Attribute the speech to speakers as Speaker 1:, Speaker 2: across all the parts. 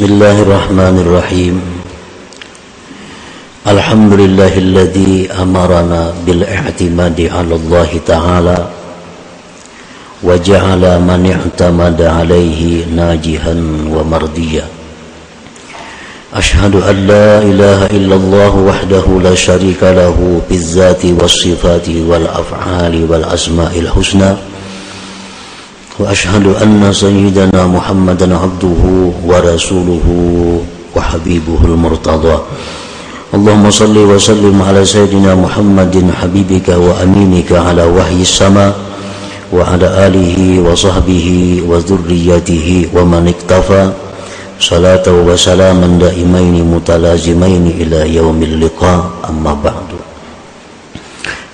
Speaker 1: بسم الله الرحمن الرحيم. الحمد لله الذي أمرنا بالاعتماد على الله تعالى وجعل من اعتمد عليه ناجها ومرضيا. أشهد أن لا إله إلا الله وحده لا شريك له بالذات والصفات والأفعال والأسماء الحسنى. وأشهد أن سيدنا محمدا عبده ورسوله وحبيبه المرتضى. اللهم صل وسلم على سيدنا محمد حبيبك وأمينك على وحي السماء وعلى آله وصحبه وذريته ومن اكتفى. صلاة وسلاما دائمين متلازمين إلى يوم اللقاء. أما بعد.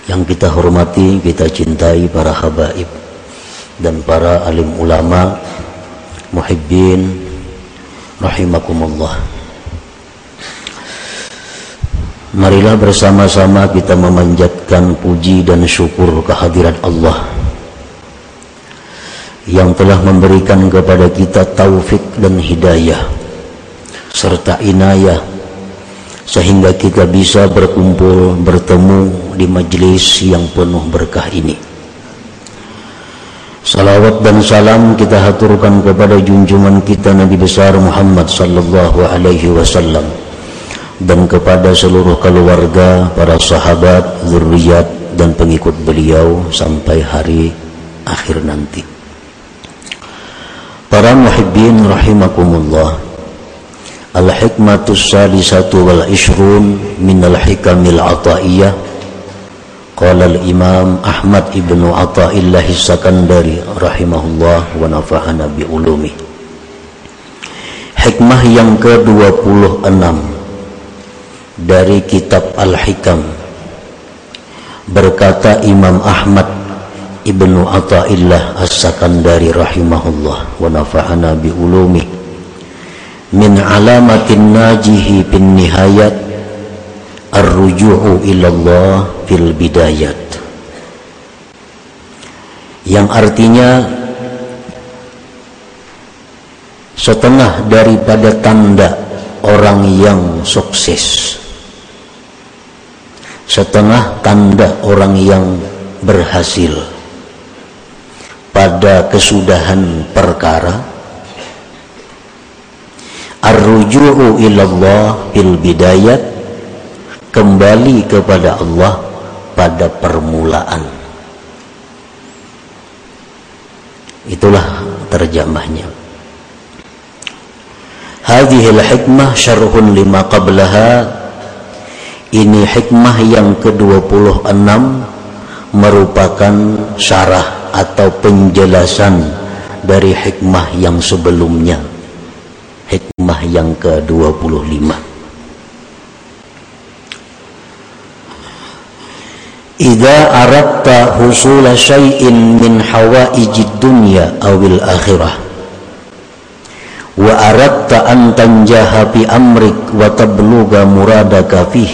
Speaker 1: Yang kita hormati, kita cintai para habaib. Dan para alim ulama muhibbin rahimakumullah Marilah bersama-sama kita memanjatkan puji dan syukur kehadiran Allah yang telah memberikan kepada kita taufik dan hidayah serta inayah sehingga kita bisa berkumpul bertemu di majlis yang penuh berkah ini. Salawat dan salam kita haturkan kepada junjungan kita Nabi besar Muhammad sallallahu alaihi wasallam dan kepada seluruh keluarga, para sahabat, zuriat dan pengikut beliau sampai hari akhir nanti. Para muhibbin rahimakumullah. Al-hikmatus salisatu wal ishrun min al-hikamil ataiyah Qala al-Imam Ahmad ibnu Atta'illah Sakandari rahimahullah wa nafa'ana bi. Hikmah yang ke-26 dari kitab Al-Hikam berkata Imam Ahmad ibnu Atta'illah As-Sakandari rahimahullah wa nafa'ana bi ulumi min alamatin najihi bin nihayat ar-ruju'u ilallah fil bidayat. Yang artinya setengah daripada tanda orang yang sukses. Setengah tanda orang yang berhasil. Pada kesudahan perkara. Ar-ruju'u ilallah fil bidayat kembali kepada Allah pada permulaan. Itulah terjemahnya. Hadhil hikmah syarhun lima qablaha. Ini hikmah yang ke-26 merupakan syarah atau penjelasan dari hikmah yang sebelumnya. Hikmah yang ke-25 Idza aradta husula syai'in min hawaijid dunya awil akhirah. Wa aradta an tanjaha bi amrik wa tabluga muradaka fih.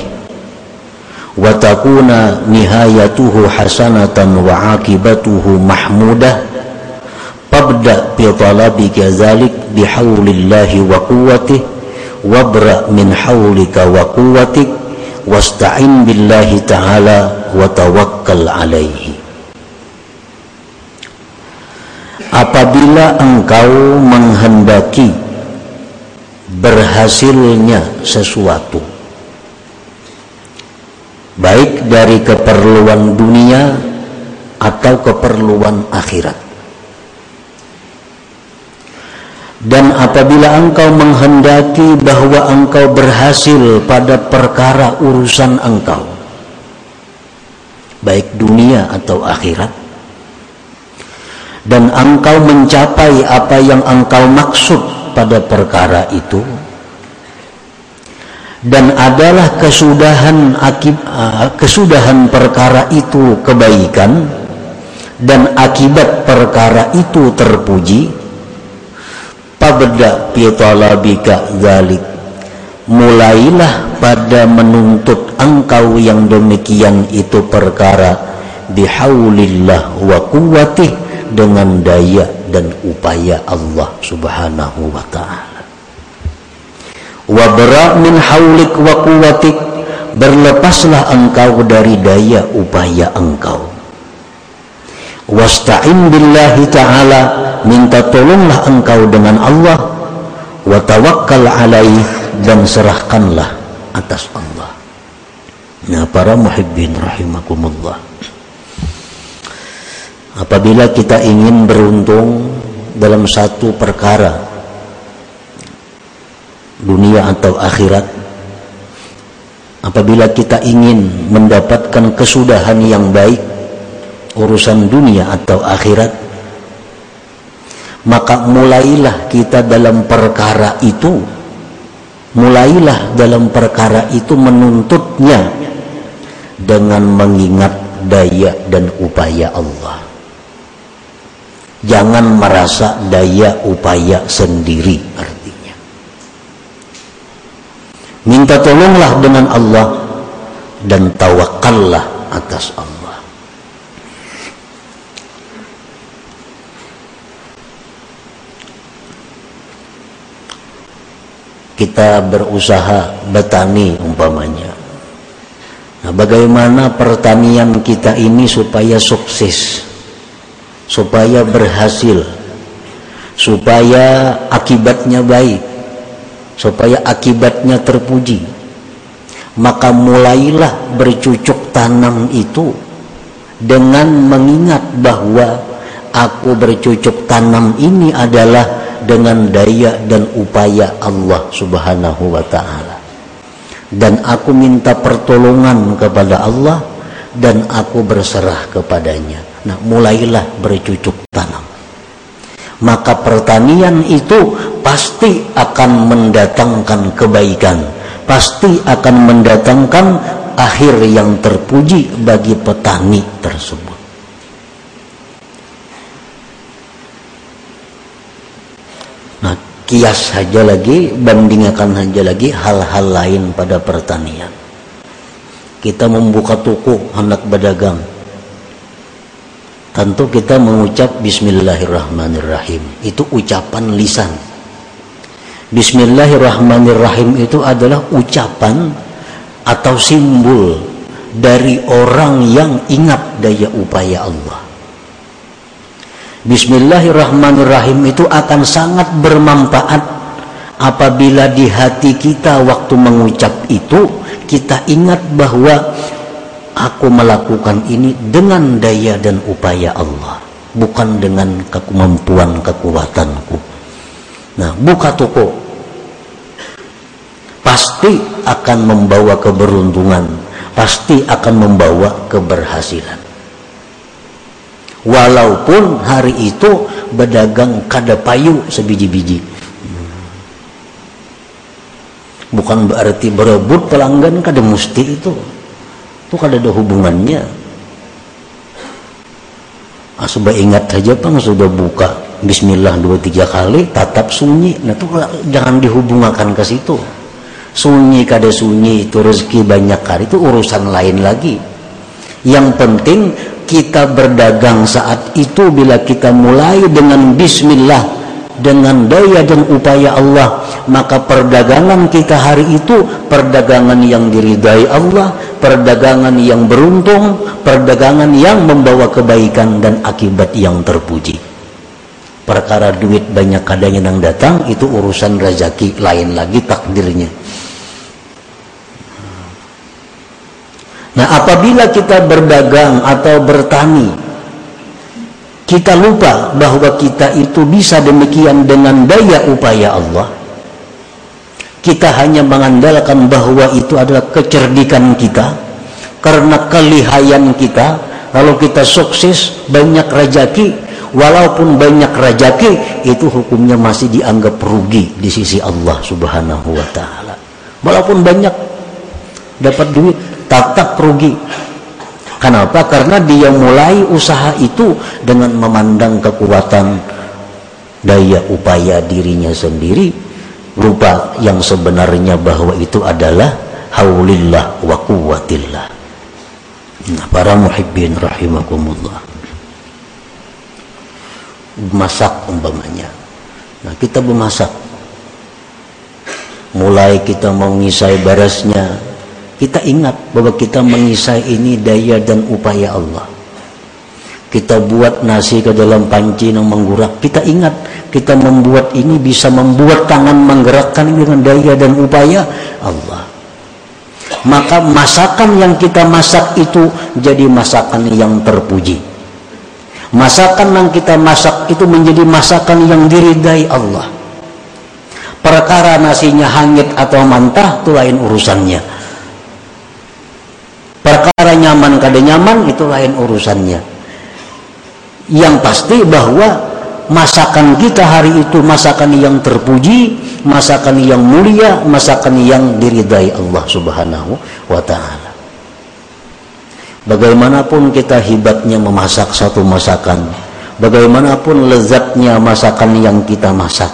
Speaker 1: Wa takuna nihayatuhu hasanatan wa akibatuhu mahmudah. Fabda bi talabika zalik bi haulillahi wa quwwatihi wabra min wa wasta'in billahi ta'ala wa tawakkal alaihi. Apabila engkau menghendaki berhasilnya sesuatu baik dari keperluan dunia atau keperluan akhirat dan apabila engkau menghendaki bahwa engkau berhasil pada perkara urusan engkau baik dunia atau akhirat dan engkau mencapai apa yang engkau maksud pada perkara itu dan adalah kesudahan akib, uh, kesudahan perkara itu kebaikan dan akibat perkara itu terpuji pabda fi talabika dzalik mulailah pada menuntut engkau yang demikian itu perkara. Bihaulillah wa quwwatih dengan daya dan upaya Allah subhanahu wa ta'ala. Wabra min haulik wa quwwatik berlepaslah engkau dari daya upaya engkau. Wasta'in billahi ta'ala minta tolonglah engkau dengan Allah wa tawakkal alaih dan serahkanlah atas Allah. Nah para muhibbin rahimakumullah. Apabila kita ingin beruntung dalam satu perkara dunia atau akhirat apabila kita ingin mendapatkan kesudahan yang baik urusan dunia atau akhirat maka mulailah kita dalam perkara itu. Mulailah dalam perkara itu menuntutnya dengan mengingat daya dan upaya Allah. Jangan merasa daya upaya sendiri artinya. Minta tolonglah dengan Allah dan tawakallah atas Allah kita berusaha bertani umpamanya. Nah, bagaimana pertanian kita ini supaya sukses, supaya berhasil, supaya akibatnya baik, supaya akibatnya terpuji. Maka mulailah bercucuk tanam itu dengan mengingat bahwa aku bercucuk tanam ini adalah dengan daya dan upaya Allah Subhanahu wa taala. Dan aku minta pertolongan kepada Allah dan aku berserah kepadanya. Nah, mulailah bercucuk tanam. Maka pertanian itu pasti akan mendatangkan kebaikan, pasti akan mendatangkan akhir yang terpuji bagi petani tersebut. Kias saja lagi bandingkan saja lagi hal-hal lain pada pertanian. Kita membuka toko hendak berdagang tentu kita mengucap bismillahirrahmanirrahim. Itu ucapan lisan. Bismillahirrahmanirrahim itu adalah ucapan atau simbol dari orang yang ingat daya upaya Allah Bismillahirrahmanirrahim itu akan sangat bermanfaat apabila di hati kita waktu mengucap itu kita ingat bahwa aku melakukan ini dengan daya dan upaya Allah bukan dengan kemampuan kekuatanku. Nah buka toko pasti akan membawa keberuntungan pasti akan membawa keberhasilan walaupun hari itu berdagang kada payu sebiji-biji. Bukan berarti berebut pelanggan kada mesti itu. Itu kada ada hubungannya. Ah, sudah ingat saja pang sudah buka. Bismillah dua tiga kali tatap sunyi. Nah itu jangan dihubungkan ke situ. Sunyi kada sunyi itu rezeki banyak kali. Itu urusan lain lagi yang penting kita berdagang saat itu bila kita mulai dengan bismillah dengan daya dan upaya Allah maka perdagangan kita hari itu perdagangan yang diridai Allah perdagangan yang beruntung perdagangan yang membawa kebaikan dan akibat yang terpuji. Perkara duit banyak kadang yang datang itu urusan rezeki lain lagi takdirnya apabila kita berdagang atau bertani kita lupa bahwa kita itu bisa demikian dengan daya upaya Allah. Kita hanya mengandalkan bahwa itu adalah kecerdikan kita karena kelihayan kita. Kalau kita sukses banyak rejaki walaupun banyak rejaki itu hukumnya masih dianggap rugi di sisi Allah subhanahu wa ta'ala. Walaupun banyak dapat duit tetap rugi. Kenapa? Karena dia mulai usaha itu dengan memandang kekuatan daya upaya dirinya sendiri lupa yang sebenarnya bahwa itu adalah haulillah wa quwwatillah. Nah, para muhibbin rahimakumullah. Masak umpamanya. Nah kita memasak. Mulai kita mengisai barasnya kita ingat bahwa kita mengisai ini daya dan upaya Allah. Kita buat nasi ke dalam panci yang menggurak. Kita ingat kita membuat ini bisa membuat tangan menggerakkan dengan daya dan upaya Allah. Maka masakan yang kita masak itu jadi masakan yang terpuji. Masakan yang kita masak itu menjadi masakan yang diridai Allah. Perkara nasinya hangit atau mantah itu lain urusannya perkara nyaman kada nyaman itu lain urusannya yang pasti bahwa masakan kita hari itu masakan yang terpuji masakan yang mulia, masakan yang diridai Allah Subhanahu wa taala. Bagaimanapun kita hebatnya memasak satu masakan, bagaimanapun lezatnya masakan yang kita masak,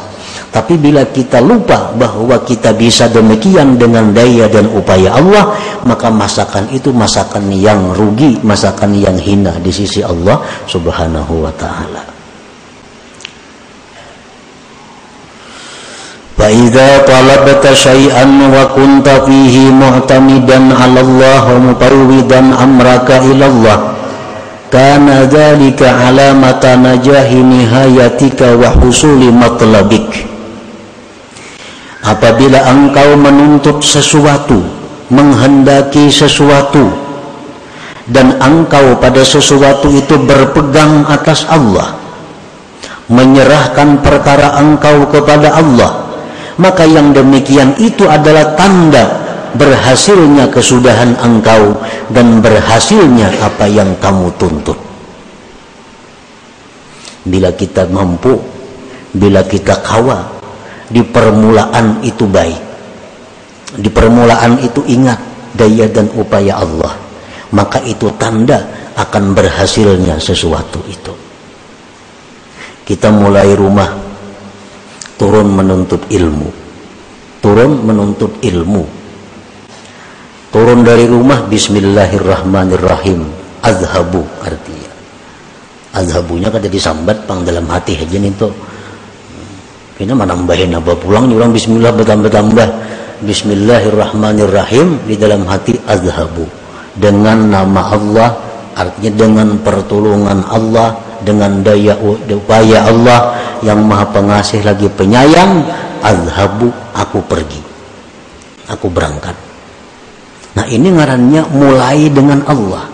Speaker 1: tapi bila kita lupa bahwa kita bisa demikian dengan daya dan upaya Allah, maka masakan itu masakan yang rugi, masakan yang hina di sisi Allah Subhanahu wa taala. Wa idza talabta syai'an wa kunta fihi mu'tamidan 'ala Allah wa mutarwidan amraka ila Allah kana dzalika alamatan najahi apabila engkau menuntut sesuatu menghendaki sesuatu dan engkau pada sesuatu itu berpegang atas Allah menyerahkan perkara engkau kepada Allah maka yang demikian itu adalah tanda berhasilnya kesudahan engkau dan berhasilnya apa yang kamu tuntut. Bila kita mampu bila kita kawa di permulaan itu baik. Di permulaan itu ingat daya dan upaya Allah. Maka itu tanda akan berhasilnya sesuatu itu. Kita mulai rumah turun menuntut ilmu. Turun menuntut ilmu. Turun dari rumah bismillahirrahmanirrahim. Azhabu artinya. Azhabunya kan jadi sambat pang dalam hati aja nih tuh kita menambahin apa pulang orang bismillah bertambah-tambah. Bismillahirrahmanirrahim di dalam hati azhabu. Dengan nama Allah artinya dengan pertolongan Allah dengan daya upaya Allah yang maha pengasih lagi penyayang azhabu aku pergi. Aku berangkat. Nah ini ngarannya mulai dengan Allah.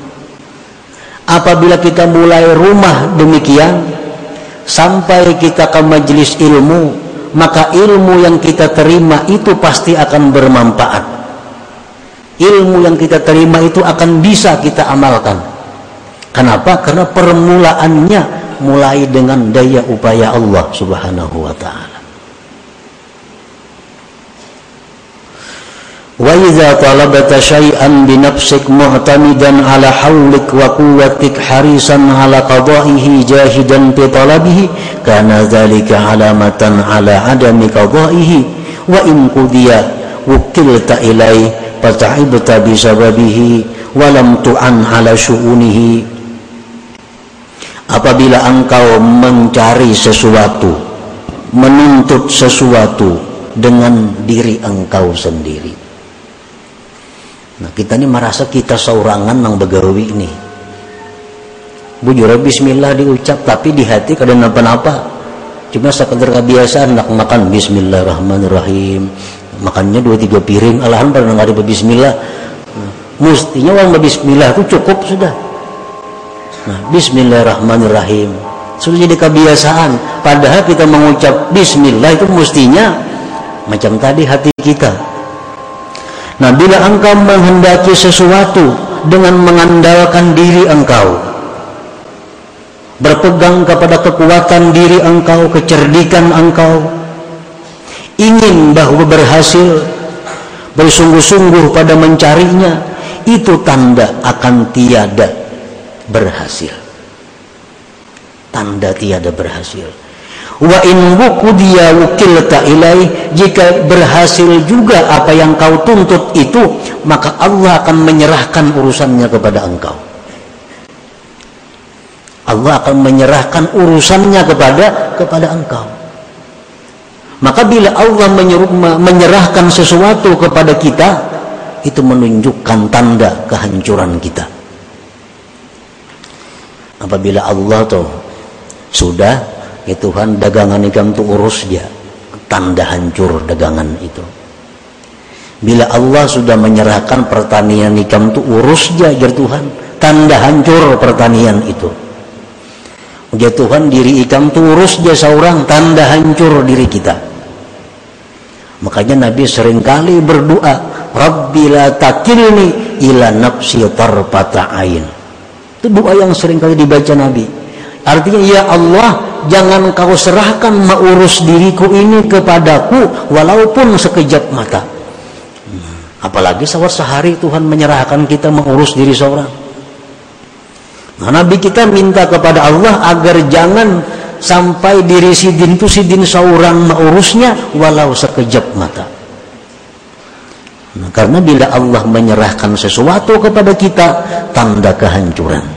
Speaker 1: Apabila kita mulai rumah demikian sampai kita ke majelis ilmu maka ilmu yang kita terima itu pasti akan bermanfaat ilmu yang kita terima itu akan bisa kita amalkan kenapa? karena permulaannya mulai dengan daya upaya Allah Subhanahu wa taala. Ala hawlik wa quwwatik harisan ala qada'ihi jahidan bi talabihi kana dzalika alamatan ala adami qada'ihi wa in qudiya wukilta ilai fata'ibta bi sababihi wa lam tu'an ala syu'unihi apabila engkau mencari sesuatu menuntut sesuatu dengan diri engkau sendiri nah kita ini merasa kita seorangan yang begawi ini bujur bismillah diucap tapi di hati kadang apa-apa cuma sekedar kebiasaan nak makan bismillahirrahmanirrahim makannya dua tiga piring alhamdulillah nggak ada bismillah nah, mestinya orang bismillah itu cukup sudah Nah, Bismillahirrahmanirrahim. Sudah jadi kebiasaan. Padahal kita mengucap Bismillah itu mestinya macam tadi hati kita. Nah, bila engkau menghendaki sesuatu dengan mengandalkan diri engkau, berpegang kepada kekuatan diri engkau, kecerdikan engkau, ingin bahwa berhasil, bersungguh-sungguh pada mencarinya, itu tanda akan tiada berhasil. Tanda tiada berhasil wa in wukudiya wukilta ilai jika berhasil juga apa yang kau tuntut itu maka Allah akan menyerahkan urusannya kepada engkau. Allah akan menyerahkan urusannya kepada kepada engkau. Maka bila Allah menyerahkan sesuatu kepada kita itu menunjukkan tanda kehancuran kita. Apabila Allah tuh sudah ya Tuhan dagangan ikan tuh urus dia. Tanda hancur dagangan itu. Bila Allah sudah menyerahkan pertanian ikan tuh urus dia jar Tuhan tanda hancur pertanian itu. Ya Tuhan diri ikan tuh urus dia seorang tanda hancur diri kita. Makanya Nabi sering kali berdoa Rabbi la takilni ila nafsi tarpata ain. Itu doa yang sering kali dibaca Nabi. Artinya ya Allah, jangan kau serahkan mengurus diriku ini kepadaku walaupun sekejap mata. Apalagi sawar sehari Tuhan menyerahkan kita mengurus diri seorang. Nah, Nabi kita minta kepada Allah agar jangan sampai diri sidin itu sidin seorang mengurusnya walau sekejap mata. Nah, karena bila Allah menyerahkan sesuatu kepada kita, tanda kehancuran.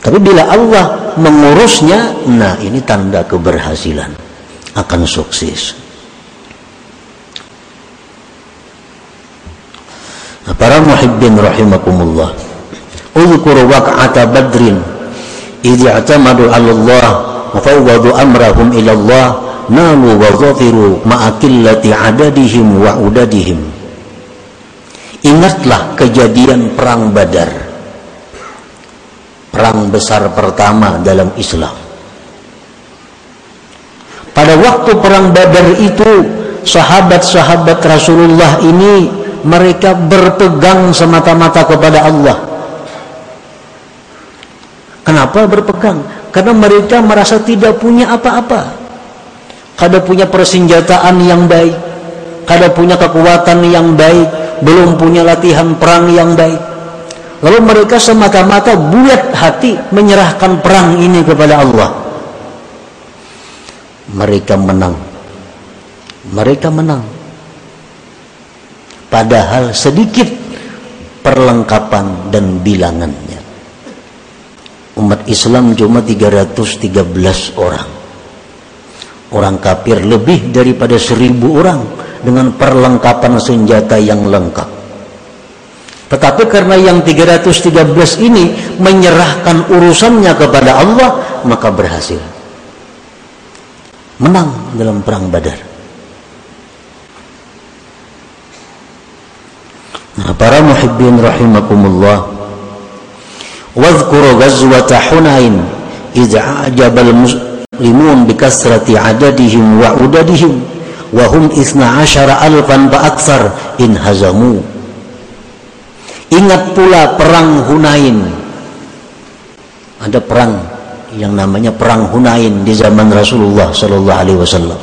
Speaker 1: Tapi bila Allah mengurusnya, nah ini tanda keberhasilan. Akan sukses. Nah, para muhibbin rahimakumullah. Uzkur waq'ata badrin. Idh i'tamadu 'ala Allah wa fawwadu amrahum ila Allah nalu wa zafiru ma'akillati adadihim wa udadihim Ingatlah kejadian perang Badar. Perang besar pertama dalam Islam. Pada waktu perang Badar itu, sahabat-sahabat Rasulullah ini mereka berpegang semata-mata kepada Allah. Kenapa berpegang? Karena mereka merasa tidak punya apa-apa. Kada punya persenjataan yang baik, kada punya kekuatan yang baik, belum punya latihan perang yang baik. Lalu mereka semata-mata buat hati menyerahkan perang ini kepada Allah. Mereka menang. Mereka menang. Padahal sedikit perlengkapan dan bilangannya. Umat Islam cuma 313 orang. Orang kafir lebih daripada seribu orang dengan perlengkapan senjata yang lengkap. Tetapi karena yang 313 ini menyerahkan urusannya kepada Allah, maka berhasil. Menang dalam perang Badar. Nah, para muhibbin rahimakumullah. Wadhkuru ghazwata Hunain idza ajabal muslimun bikasrati adadihim wa udadihim wahum isna asyara alfan ba'aksar in hazamu ingat pula perang Hunain. Ada perang yang namanya perang Hunain di zaman Rasulullah Sallallahu Alaihi Wasallam.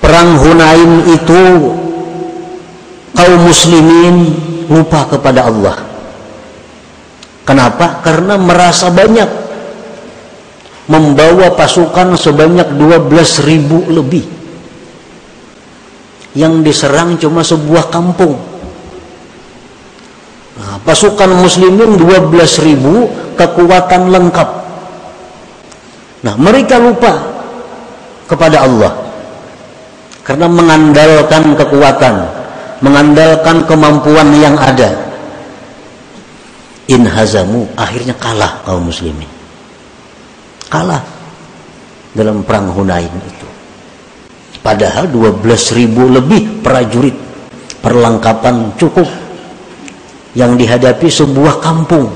Speaker 1: Perang Hunain itu kaum muslimin lupa kepada Allah. Kenapa? karena merasa banyak membawa pasukan sebanyak 12 ribu lebih. Yang diserang cuma sebuah kampung pasukan muslimin 12 ribu kekuatan lengkap. Nah mereka lupa kepada Allah karena mengandalkan kekuatan mengandalkan kemampuan yang ada. In hazamu akhirnya kalah kaum muslimin. Kalah dalam perang Hunain itu. Padahal 12 ribu lebih prajurit perlengkapan cukup yang dihadapi sebuah kampung.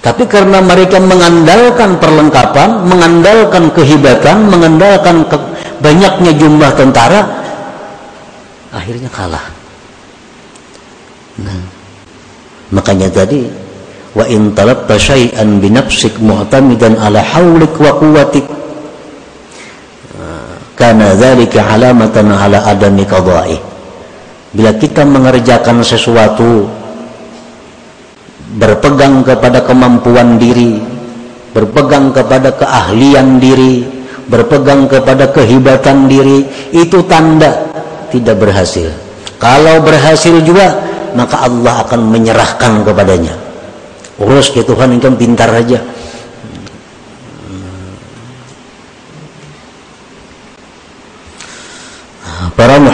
Speaker 1: Tapi karena mereka mengandalkan perlengkapan, mengandalkan kehebatan, mengandalkan ke banyaknya jumlah tentara, akhirnya kalah. Nah, makanya tadi wa in talabta syai'an bi nafsik mu'tamidan ala haulik wa quwwatik karena dzalika alamatan ala adami qada'i bila kita mengerjakan sesuatu berpegang kepada kemampuan diri berpegang kepada keahlian diri berpegang kepada kehebatan diri itu tanda tidak berhasil. Kalau berhasil juga maka Allah akan menyerahkan kepadanya. Urus ke Tuhan engkau pintar aja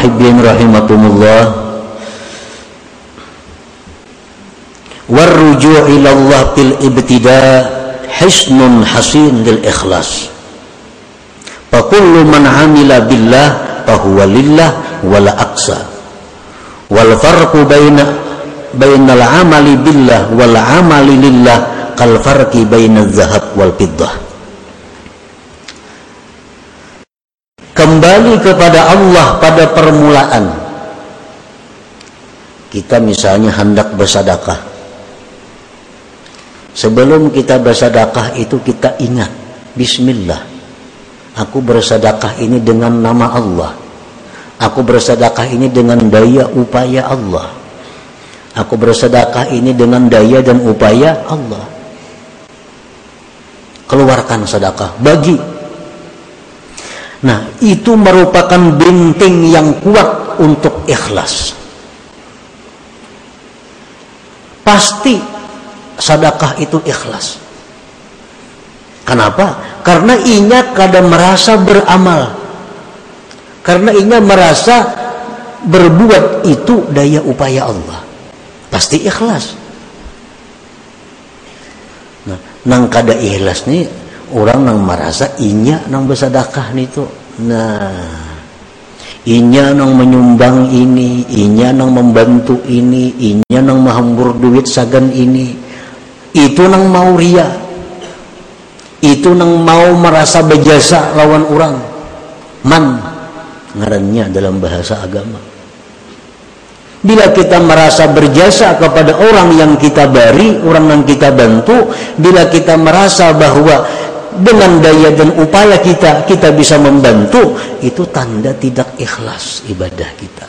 Speaker 1: muhibbin rahimakumullah. Warruju' Allah ibtida hisnun hasin lil ikhlas. Fa kullu man amila billah fa lillah wala aksa wal farqu baina bainal amali billah wal amali lillah kal farqi wal fiddah kembali kepada Allah pada permulaan. Kita misalnya hendak bersadakah sebelum kita bersadakah itu kita ingat bismillah aku bersadakah ini dengan nama Allah. Aku bersadakah ini dengan daya upaya Allah. Aku bersadakah ini dengan daya dan upaya Allah. Keluarkan sedekah bagi Nah, itu merupakan benteng yang kuat untuk ikhlas. Pasti sedekah itu ikhlas. Kenapa? Karena inya kadang merasa beramal. Karena inya merasa berbuat itu daya upaya Allah. Pasti ikhlas. Nah, nang kada ikhlas nih orang nang merasa inya nang bersedekah itu nah inya nang menyumbang ini inya nang membantu ini inya nang menghambur duit sagan ini. Itu nang mau ria. Itu nang mau merasa berjasa lawan orang. Man ngarannya dalam bahasa agama. Bila kita merasa berjasa kepada orang yang kita bari, orang yang kita bantu, bila kita merasa bahwa dengan daya dan upaya kita kita bisa membantu itu tanda tidak ikhlas ibadah kita.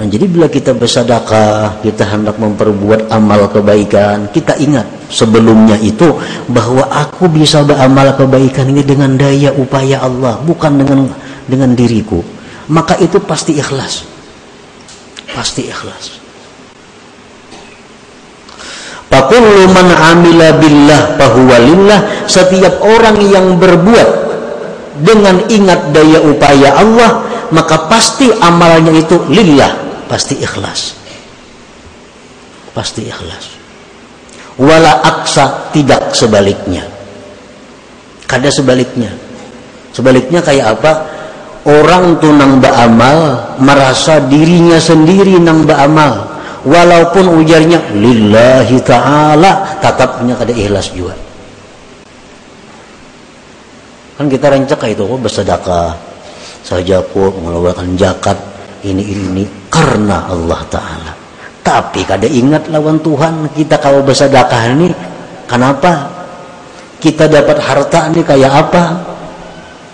Speaker 1: Nah, jadi bila kita bersadakah kita hendak memperbuat amal kebaikan kita ingat sebelumnya itu bahwa aku bisa beramal kebaikan ini dengan daya upaya Allah bukan dengan dengan diriku. Maka itu pasti ikhlas. Pasti ikhlas Fakullu man amila billah. Setiap orang yang berbuat dengan ingat daya upaya Allah, maka pasti amalnya itu lillah, pasti ikhlas. Pasti ikhlas. Wala aksa tidak sebaliknya. Kada sebaliknya. Sebaliknya kayak apa? Orang tuh nang beramal merasa dirinya sendiri nang beramal walaupun ujarnya lillahi ta'ala tetapnya kada ikhlas juga. Kan kita rancak itu oh, bersedekah saja pun mengeluarkan zakat ini ini karena Allah Ta'ala. Tapi kada ingat lawan Tuhan kita kalau bersedekah ini kenapa? Kita dapat harta ini kayak apa?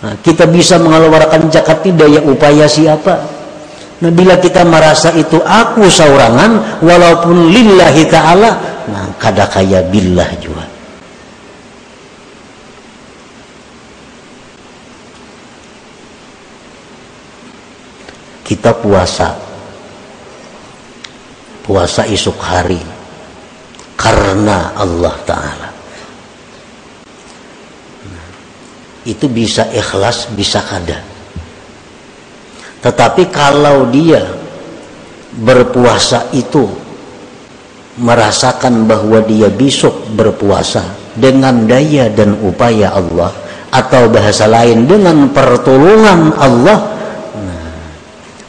Speaker 1: Nah, kita bisa mengeluarkan zakat ini daya upaya siapa Nah, bila kita merasa itu aku saurangan walaupun lillahi ta'ala nah kada kaya billah juga. Kita puasa. Puasa esok hari. Karena Allah Ta'ala. Nah, itu bisa ikhlas bisa kada tetapi kalau dia berpuasa itu merasakan bahwa dia besok berpuasa dengan daya dan upaya Allah atau bahasa lain dengan pertolongan Allah nah,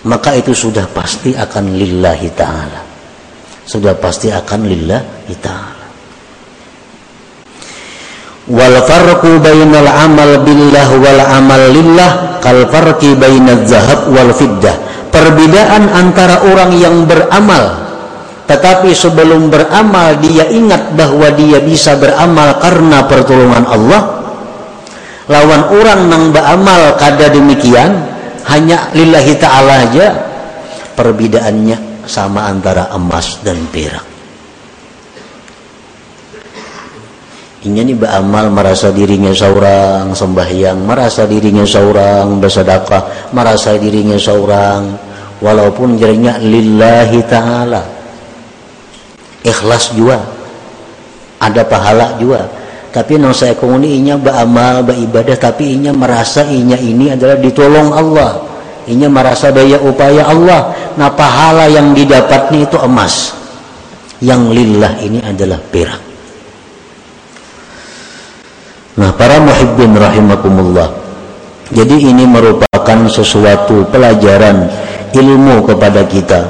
Speaker 1: maka itu sudah pasti akan lillahi ta'ala. Sudah pasti akan lillahi ta'ala wal farqu bainal amal billah wal amal lillah kal farqi bainaz zahab wal fiddah. Perbedaan antara orang yang beramal tetapi sebelum beramal dia ingat bahwa dia bisa beramal karena pertolongan Allah. Lawan orang nang beramal kada demikian hanya lillahi ta'ala aja. Perbedaannya sama antara emas dan perak Inya nih beramal merasa dirinya seorang sembahyang, merasa dirinya seorang bersedekah, merasa dirinya seorang walaupun jadinya lillahi taala. Ikhlas juga. Ada pahala juga. Tapi nang saya komuni inya beramal, beribadah tapi inya merasa inya ini adalah ditolong Allah. ini merasa daya upaya Allah nah pahala yang didapatnya itu emas yang lillah ini adalah perak nah para muhibbin rahimakumullah. Jadi ini merupakan sesuatu pelajaran ilmu kepada kita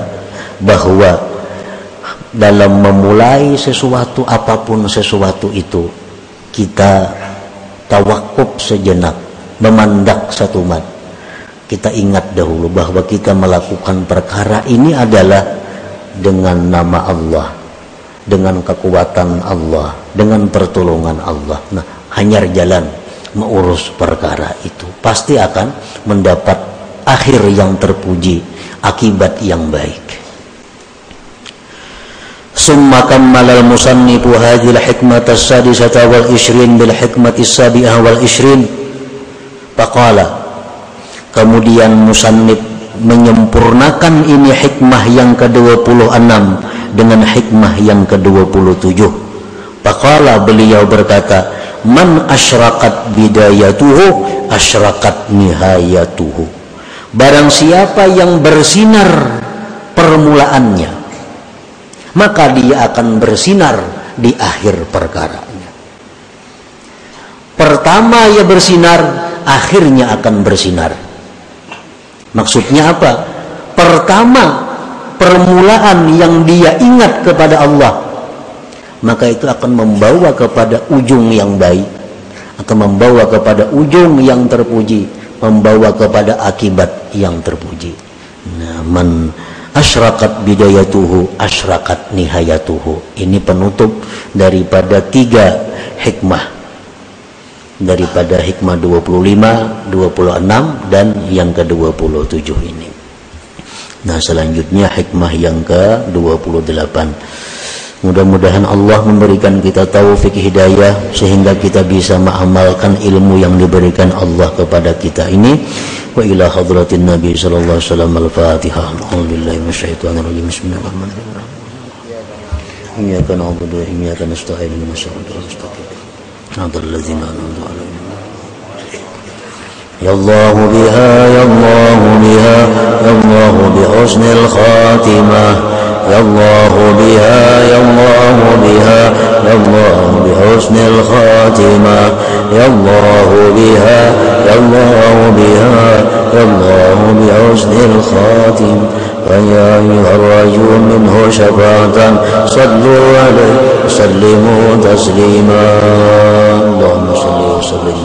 Speaker 1: bahwa dalam memulai sesuatu apa pun sesuatu itu kita tawakuf sejenak memandak satu mat. Kita ingat dahulu bahwa kita melakukan perkara ini adalah dengan nama Allah dengan kekuatan Allah dengan pertolongan Allah. Nah hanyar jalan mengurus perkara itu pasti akan mendapat akhir yang terpuji akibat yang baik. Summa kammalal musannifu hadhihi al-hikmata as-sadisata wal 20 bil hikmati as-sabi'ah wal 20 faqala kemudian musannif menyempurnakan ini hikmah yang ke-26 dengan hikmah yang ke-27 faqala beliau berkata man asyraqat bidayatuhu asyraqat nihayatuhu barang siapa yang bersinar permulaannya maka dia akan bersinar di akhir perkaranya. Pertama ia bersinar, akhirnya akan bersinar. Maksudnya apa? Pertama permulaan yang dia ingat kepada Allah, maka itu akan membawa kepada ujung yang baik, akan membawa kepada ujung yang terpuji, membawa kepada akibat yang terpuji. Nah, man asyraqat bidayatuhu asyraqat nihayatuhu. Ini penutup daripada tiga hikmah. Daripada hikmah 25 26 dan yang ke-27 ini. Nah selanjutnya hikmah yang ke-28 Mudah-mudahan Allah memberikan kita taufik hidayah sehingga kita bisa mengamalkan ilmu yang diberikan Allah kepada kita ini. Wa ila hadratin Nabi sallallahu alaihi wasallam al-Fatihah. Alhamdulillah minasyaitonir rajim. Bismillahirrahmanirrahim. Iyyaka na'budu wa iyyaka nasta'in. Ihdinas siratal mustaqim. Shiratal ladzina an'amta 'alaihim. يا الله بها يا الله بها يا الله بحسن الخاتمه يا الله بها يا الله بها يا الله بحسن الخاتمة. يا الله بها يا الله بها يا الله بحسن الخاتم. فيا أيها الرجل منه شفاعة صلوا عليه وسلموا تسليما. اللهم صل وسلم.